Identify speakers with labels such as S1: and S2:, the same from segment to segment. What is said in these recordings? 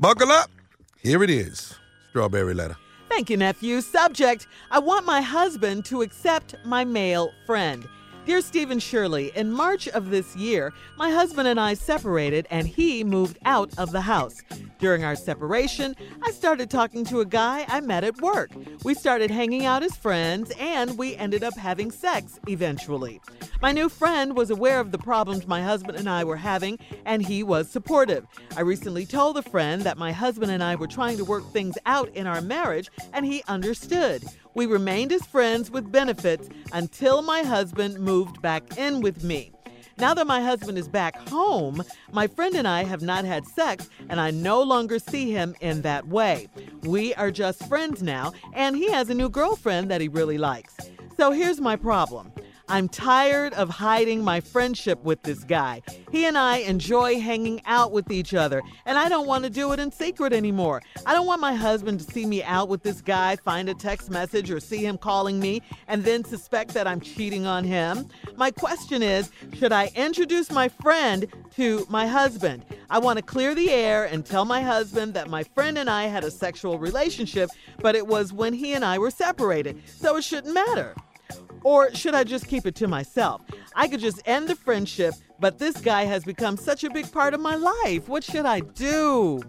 S1: Buckle up. Here it is. Strawberry letter.
S2: Thank you, nephew. Subject I want my husband to accept my male friend. Dear Steve and Shirley, in March of this year, my husband and I separated and he moved out of the house. During our separation, I started talking to a guy I met at work. We started hanging out as friends and we ended up having sex eventually. My new friend was aware of the problems my husband and I were having and he was supportive. I recently told the friend that my husband and I were trying to work things out in our marriage and he understood. We remained as friends with benefits until my husband moved back in with me. Now that my husband is back home, my friend and I have not had sex, and I no longer see him in that way. We are just friends now, and he has a new girlfriend that he really likes. So here's my problem. I'm tired of hiding my friendship with this guy. He and I enjoy hanging out with each other, and I don't want to do it in secret anymore. I don't want my husband to see me out with this guy, find a text message, or see him calling me, and then suspect that I'm cheating on him. My question is should I introduce my friend to my husband? I want to clear the air and tell my husband that my friend and I had a sexual relationship, but it was when he and I were separated, so it shouldn't matter. Or should I just keep it to myself? I could just end the friendship, but this guy has become such a big part of my life. What should I do?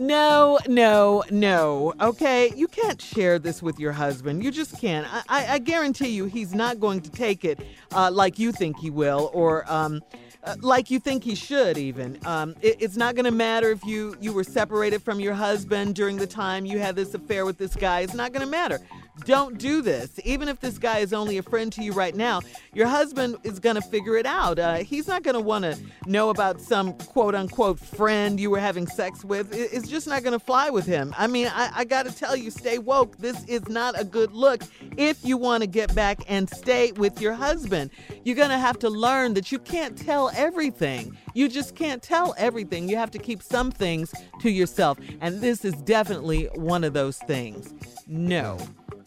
S2: No, no, no. Okay, you can't share this with your husband. You just can't. I, I, I guarantee you, he's not going to take it uh, like you think he will, or um, uh, like you think he should. Even um, it, it's not going to matter if you you were separated from your husband during the time you had this affair with this guy. It's not going to matter. Don't do this. Even if this guy is only a friend to you right now, your husband is going to figure it out. Uh, he's not going to want to know about some quote unquote friend you were having sex with. It's just not going to fly with him. I mean, I, I got to tell you, stay woke. This is not a good look if you want to get back and stay with your husband. You're going to have to learn that you can't tell everything. You just can't tell everything. You have to keep some things to yourself. And this is definitely one of those things. No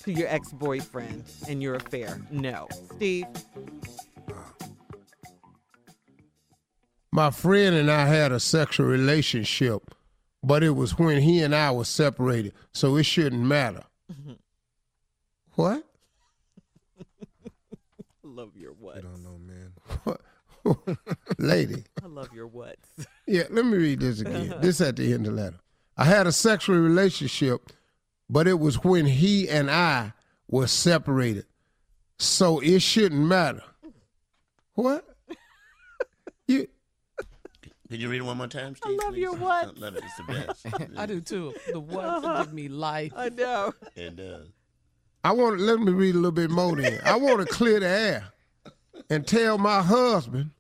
S2: to your ex boyfriend and your affair. No. Steve?
S3: My friend and I had a sexual relationship, but it was when he and I were separated, so it shouldn't matter. Mm-hmm. What?
S2: love your what?
S1: I don't know, man.
S3: What? Lady.
S2: I love your what?
S3: yeah, let me read this again. this at the end of the letter. I had a sexual relationship but it was when he and I were separated. So it shouldn't matter. What? you
S4: Can you read it one more time, Steve?
S2: I love
S4: please?
S2: your what?
S4: Love it. It's the best.
S5: I do too. The what uh-huh. give me life.
S2: I know.
S4: It does.
S3: I want to let me read a little bit more then. I want to clear the air and tell my husband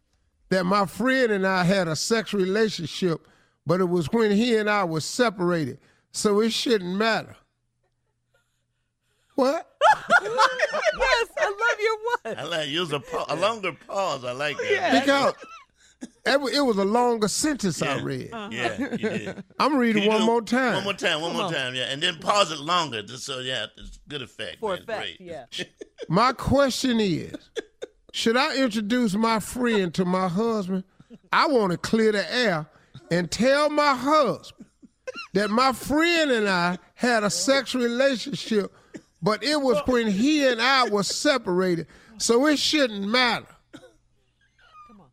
S3: that my friend and I had a sexual relationship, but it was when he and I were separated. So it shouldn't matter. What?
S2: yes, I love your what.
S4: I like use a, pa- a longer pause. I like that.
S3: Yeah. Because it was a longer sentence
S4: yeah.
S3: I read.
S4: Uh-huh. Yeah, you did.
S3: I'm reading one more time.
S4: One more time, one more time, yeah. And then pause it longer just so, yeah, it's good effect.
S2: For
S4: man.
S2: effect,
S4: Great.
S2: yeah.
S3: My question is should I introduce my friend to my husband? I want to clear the air and tell my husband that my friend and I had a sexual relationship but it was when he and I were separated, so it shouldn't matter.
S2: Come on.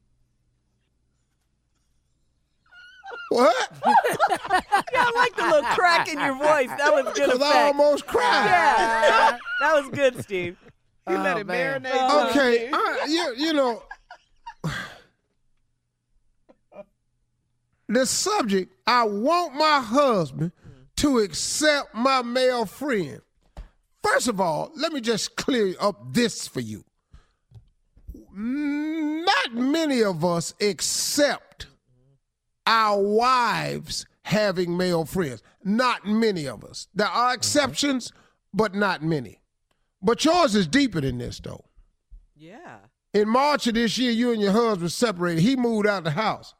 S3: What?
S2: yeah, I like the little crack in your voice. That was good.
S3: Because I almost cried.
S2: Yeah, that was good, Steve.
S5: You
S2: oh,
S5: let it
S2: man.
S5: marinate. Oh.
S3: Okay, I, you, you know, the subject, I want my husband to accept my male friend. First of all, let me just clear up this for you. Not many of us accept our wives having male friends. Not many of us. There are mm-hmm. exceptions, but not many. But yours is deeper than this, though.
S2: Yeah.
S3: In March of this year, you and your husband separated. He moved out of the house.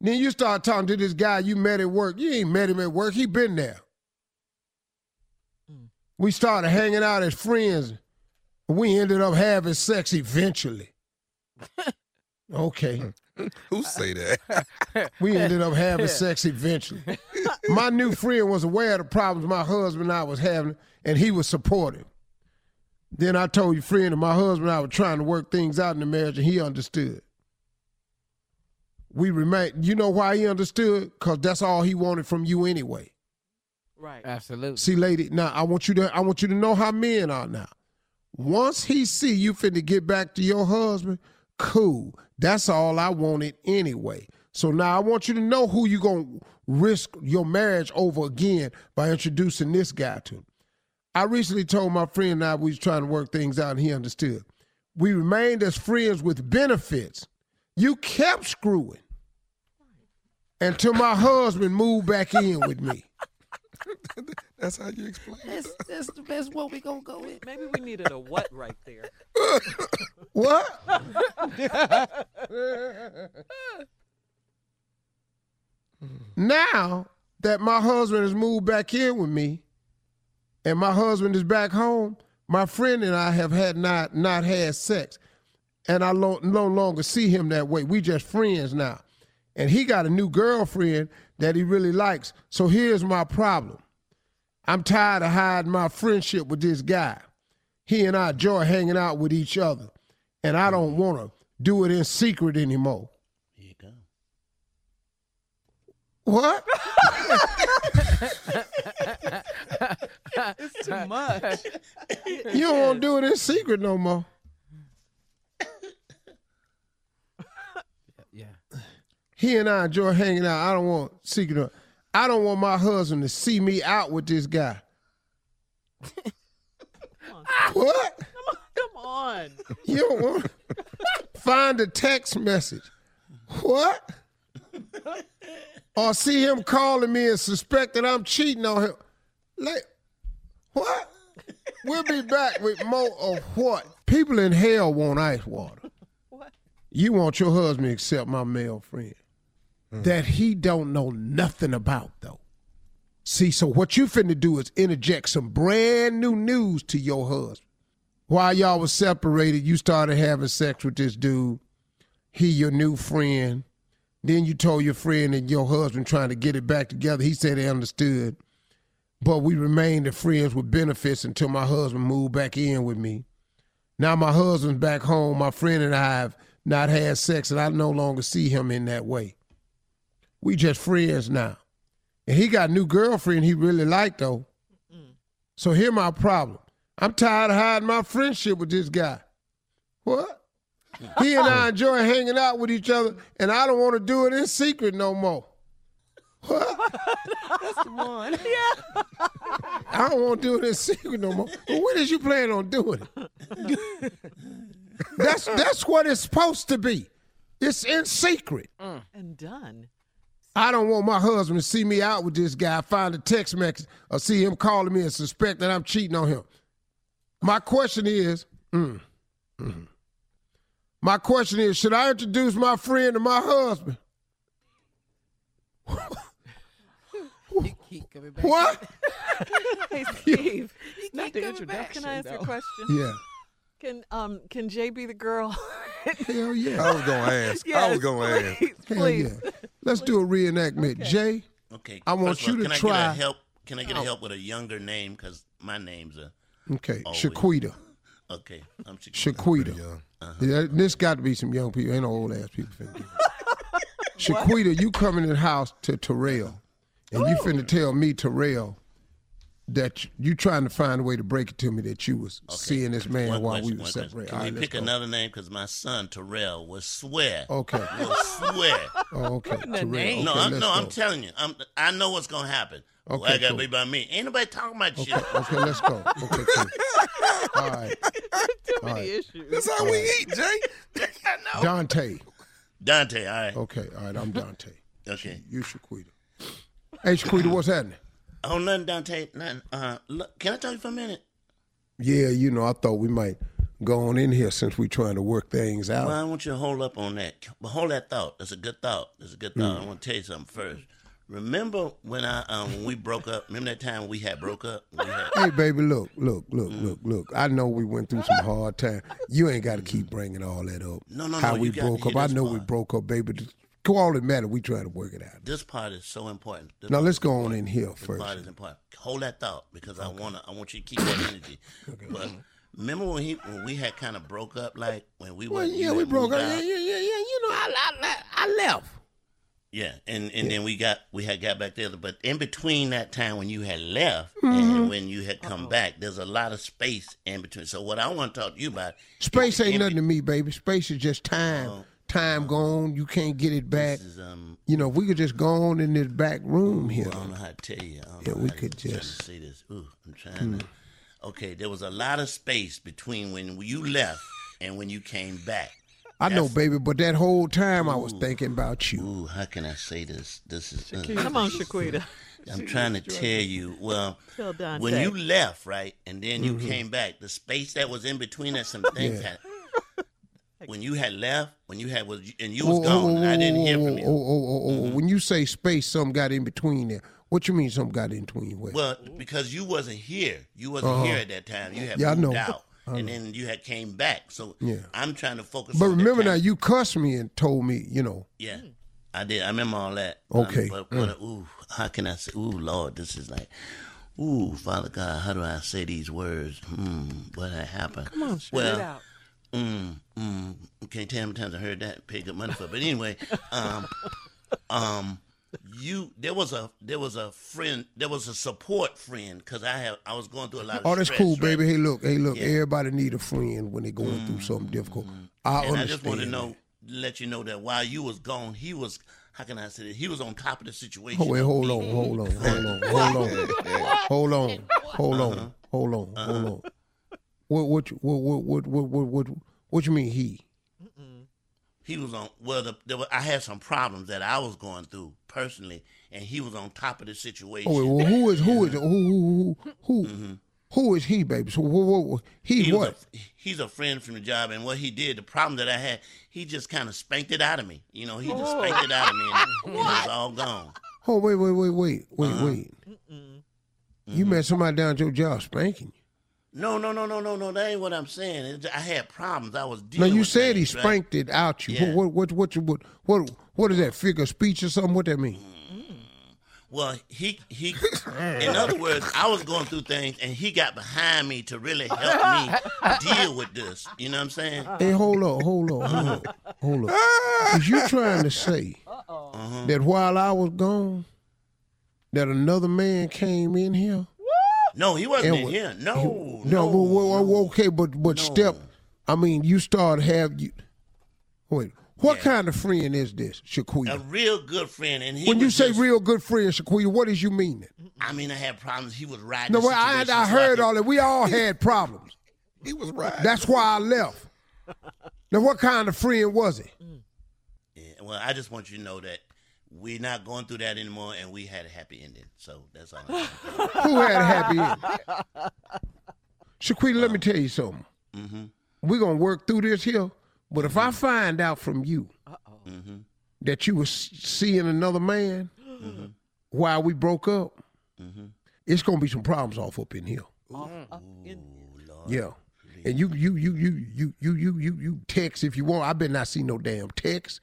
S3: Then you start talking to this guy you met at work. You ain't met him at work. He been there we started hanging out as friends. We ended up having sex eventually. Okay.
S1: Who say that?
S3: We ended up having sex eventually. My new friend was aware of the problems my husband and I was having, and he was supportive. Then I told your friend that my husband and I were trying to work things out in the marriage, and he understood. We remain. You know why he understood? Because that's all he wanted from you anyway.
S2: Right.
S5: Absolutely.
S3: See, lady, now I want you to I want you to know how men are now. Once he see you finna get back to your husband, cool. That's all I wanted anyway. So now I want you to know who you gonna risk your marriage over again by introducing this guy to. I recently told my friend and I we was trying to work things out and he understood. We remained as friends with benefits. You kept screwing until my husband moved back in with me.
S1: That's how you explain it.
S5: That's, that's the best one we gonna go with.
S2: Maybe we needed a what right there.
S3: What? now that my husband has moved back in with me and my husband is back home, my friend and I have had not not had sex. And I lo- no longer see him that way. We just friends now. And he got a new girlfriend that he really likes. So here's my problem. I'm tired of hiding my friendship with this guy. He and I enjoy hanging out with each other, and I don't want to do it in secret anymore.
S4: Here you go.
S3: What?
S2: It's too much.
S3: You don't want to do it in secret no more.
S5: Yeah.
S3: He and I enjoy hanging out. I don't want secret. I don't want my husband to see me out with this guy. what?
S2: Come on.
S3: You don't want find a text message. What? or see him calling me and suspect that I'm cheating on him. Like, what? We'll be back with more of what? People in hell want ice water.
S2: What?
S3: You want your husband to accept my male friend Mm. that he don't know nothing about though. See, so what you finna do is interject some brand new news to your husband. While y'all was separated, you started having sex with this dude. He your new friend. Then you told your friend and your husband trying to get it back together. He said he understood. But we remained the friends with benefits until my husband moved back in with me. Now my husband's back home. My friend and I have not had sex, and I no longer see him in that way. We just friends now. And he got a new girlfriend he really liked though. So here my problem. I'm tired of hiding my friendship with this guy. What? He and I enjoy hanging out with each other, and I don't want to do it in secret no more. What?
S2: That's the one. Yeah.
S3: I don't want to do it in secret no more. But when is you plan on doing it? that's that's what it's supposed to be. It's in secret. Mm.
S2: And done.
S3: I don't want my husband to see me out with this guy, find a text message, or see him calling me and suspect that I'm cheating on him. My question is, mm, mm. my question is, should I introduce my friend to my husband?
S5: He keep coming back.
S3: What?
S2: Hey Steve.
S5: Not the introduction.
S2: Can I ask you a question?
S3: Yeah.
S2: Can um can Jay be the girl?
S3: Hell yeah.
S1: I was gonna ask. I was gonna ask.
S2: please,
S3: Hell
S2: please.
S3: yeah. Let's do a reenactment. Jay,
S4: Okay.
S3: I want
S4: first of all,
S3: you to
S4: can
S3: try-
S4: I get a help? Can I get a help with a younger name? Because my name's a.
S3: okay,
S4: Always.
S3: Shaquita.
S4: Okay. I'm Shaquita.
S3: Shaquita.
S1: young.
S3: Yeah, this got to be some young people. Ain't no old ass people finna. Shaquita, you coming in the house to Terrell, and you finna tell me, Terrell, that you, you trying to find a way to break it to me that you was seeing this man
S4: One
S3: while
S4: question,
S3: we were
S4: one
S3: separated.
S4: Can
S3: All
S4: we
S3: right,
S4: pick
S3: go.
S4: another name? Because my son Terrell will swear.
S3: Okay.
S4: Will swear.
S3: Oh, okay. Terrell.
S5: name.
S4: no,
S3: Okay,
S4: I'm,
S3: let's
S4: no, I'm telling you. I'm, I know what's gonna happen. Well,
S3: Okay,
S4: I gotta
S3: cool.
S4: be by me. Ain't nobody talking about
S3: Okay,
S4: shit.
S3: okay, let's go. Okay, cool. All right.
S2: Too many
S3: right.
S2: issues.
S1: That's how we eat, Jay.
S4: I know.
S3: Dante.
S4: Dante. All right.
S3: Okay, all right, I'm Dante.
S4: Okay.
S3: You Shaquita. Hey, Shaquita, what's happening?
S4: Oh, nothing, Dante. Nothing. Uh, look, can I talk to you for a minute?
S3: Yeah, you know, I thought we might go on in here since we're trying to work things out.
S4: Well, I want you to hold up on that. But hold that thought. That's a good thought. That's a good thought. I want to tell you something first. Remember when I um when we broke up? Remember that time we had broke up? Had,
S3: Hey, baby, look, look, look,
S4: Mm.
S3: look, look. I know we went through some hard time. You ain't got to keep bringing all that up.
S4: No, no,
S3: How
S4: no,
S3: we
S4: you got to
S3: broke up. I know we broke up, baby. Just- All that matter, we try to work it out.
S4: this part is so important. This
S3: Now let's go on in here
S4: This
S3: first.
S4: part is important. Hold that thought because I wanna I want you to keep that energy. But remember when he when we had kind of broke up, like when we
S3: Well,
S4: went,
S3: yeah, we broke up. Yeah, yeah, yeah, yeah. You know, I, I, I left.
S4: Yeah, and and then we got we had got back together, but in between that time when you had left
S3: Mm-hmm.
S4: and when you had come back, there's a lot of space in between. So what I want to talk to you about,
S3: Space ain't
S4: in
S3: nothing to me, baby. Space is just time.
S4: Oh.
S3: Time gone. You can't get it back.
S4: Is, um,
S3: You know, if we could just go on in this back room here.
S4: I don't know how to tell you.
S3: Yeah, we could
S4: trying to
S3: just-
S4: say this. Ooh, I'm trying to. Okay, there was a lot of space between when you left and when you came back.
S3: I know, baby, but that whole time I was thinking about you.
S4: Ooh, how can I say this? This is. uh,
S2: Come on, Shaquita.
S4: I'm trying to tell you. Well, when you left, right, and then
S3: Mm-hmm.
S4: you came back, the space that was in between us, some things
S3: Yeah.
S4: had. When you had left, when you had was, and you
S3: Oh,
S4: was gone, and I didn't hear from
S3: oh,
S4: you.
S3: oh, oh, oh, oh. When you say space, something got in between there. What you mean something got in between? Where?
S4: Well, because you wasn't here, you wasn't here at that time. You had
S3: Uh-huh. Yeah, I
S4: moved
S3: know.
S4: out, and then you had came back. So
S3: Yeah.
S4: I'm trying to focus.
S3: but
S4: on that
S3: remember now, you cussed me and told me, you know,
S4: Yeah, I did. I remember all that.
S3: Okay.
S4: Um, but, but ooh, how can I say? Ooh, Lord, this is like, ooh, Father God, how do I say these words? Hmm, what had happened? Come on, well,
S5: Get out.
S4: Mm, mm, can't tell how many times I heard that. Pay good money for it. But anyway, um, um, you there was a there was a friend there was a support friend because I have I was going through a lot of.
S3: oh, that's
S4: stress,
S3: cool,
S4: right?
S3: baby. Hey, look, hey, look.
S4: Yeah.
S3: Everybody need a friend when they're going through something difficult. I
S4: And I just want to know, let you know that while you was gone, he was. How can I say this? He was on top of the situation.
S3: Oh, wait, hold on, hold on, hold on, hold on, hold on, hold
S4: Uh-huh.
S3: on, hold on, hold on. What, what, you- what, what, what, what, what, what, what you mean he?
S4: He was on. Well, the, there were, I had some problems that I was going through personally, and he was on top of the situation.
S3: Oh, wait, well, who is, who is, who, who, who, who, who is he, baby? So, what, what, what he,
S4: Mm-hmm. he
S3: what?
S4: A, he's a friend from the job, and what he did, the problem that I had, he just kind of spanked it out of me. You know, he just spanked it out of me, and, and it was all gone.
S3: Oh, wait, wait, wait, wait, wait,
S4: Uh-huh.
S3: wait.
S4: Mm-hmm.
S3: You met somebody down at your job spanking you.
S4: No, no, no, no, no, no. That ain't what I'm saying. I had problems. I was dealing.
S3: Now
S4: dealing.
S3: you said he
S4: things, right?
S3: spanked it out you.
S4: Yeah.
S3: What, what, what, what, what, what, is that? Figure speech or something? What that mean?
S4: Well, he he. in other words, I was going through things, and he got behind me to really help me deal with this. You know what I'm saying?
S3: Hey, hold on, hold on, hold on, hold on. Is you trying to say
S4: Uh-huh.
S3: that while I was gone, that another man came in here?
S4: No, he wasn't
S3: And
S4: in
S3: what-
S4: here. No,
S3: No,
S4: no.
S3: well, well, well, okay, but but
S4: No.
S3: step. I mean, you start have you. Wait, what
S4: Yeah.
S3: kind of friend is this,
S4: Shaquille?
S3: a
S4: real good friend, and he.
S3: When you say
S4: just-
S3: real good friend, Shaquita, what is you meaning?
S4: I mean, I had problems. He was riding.
S3: No,
S4: the
S3: well, I,
S4: situation
S3: I heard
S4: could-
S3: all that. We all had problems.
S1: He was right.
S3: That's why I left. Now, what kind of friend was he?
S4: Yeah, well, I just want you to know that we're not going through that anymore, and we had a happy ending. So that's all. I'm.
S3: Who had a happy ending? Shaquita, let me tell you something.
S4: Mhm.
S3: We're gonna work through this here, but if I find out from you
S4: Mm-hmm.
S3: that you was seeing another man while we broke up,
S4: Mm-hmm.
S3: it's gonna be some problems off up in here.
S4: Ooh, Lord.
S3: Yeah. And you you you you you you you you you text if you want. I better not see no damn text.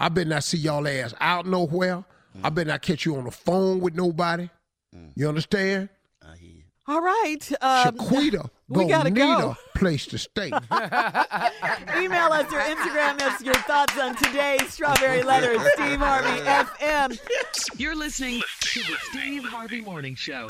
S4: Mm.
S3: I better not see y'all ass out nowhere. I better not catch you on the phone with nobody.
S4: Mm.
S3: You understand?
S4: I hear you.
S2: All right. Um,
S3: Shaquita
S2: we
S3: gonna
S2: gotta
S3: need
S2: go.
S3: a place to stay.
S2: email us or Instagram us your thoughts on today's Strawberry Letter Steve Harvey FM.
S6: You're listening to the Steve Harvey Morning Show.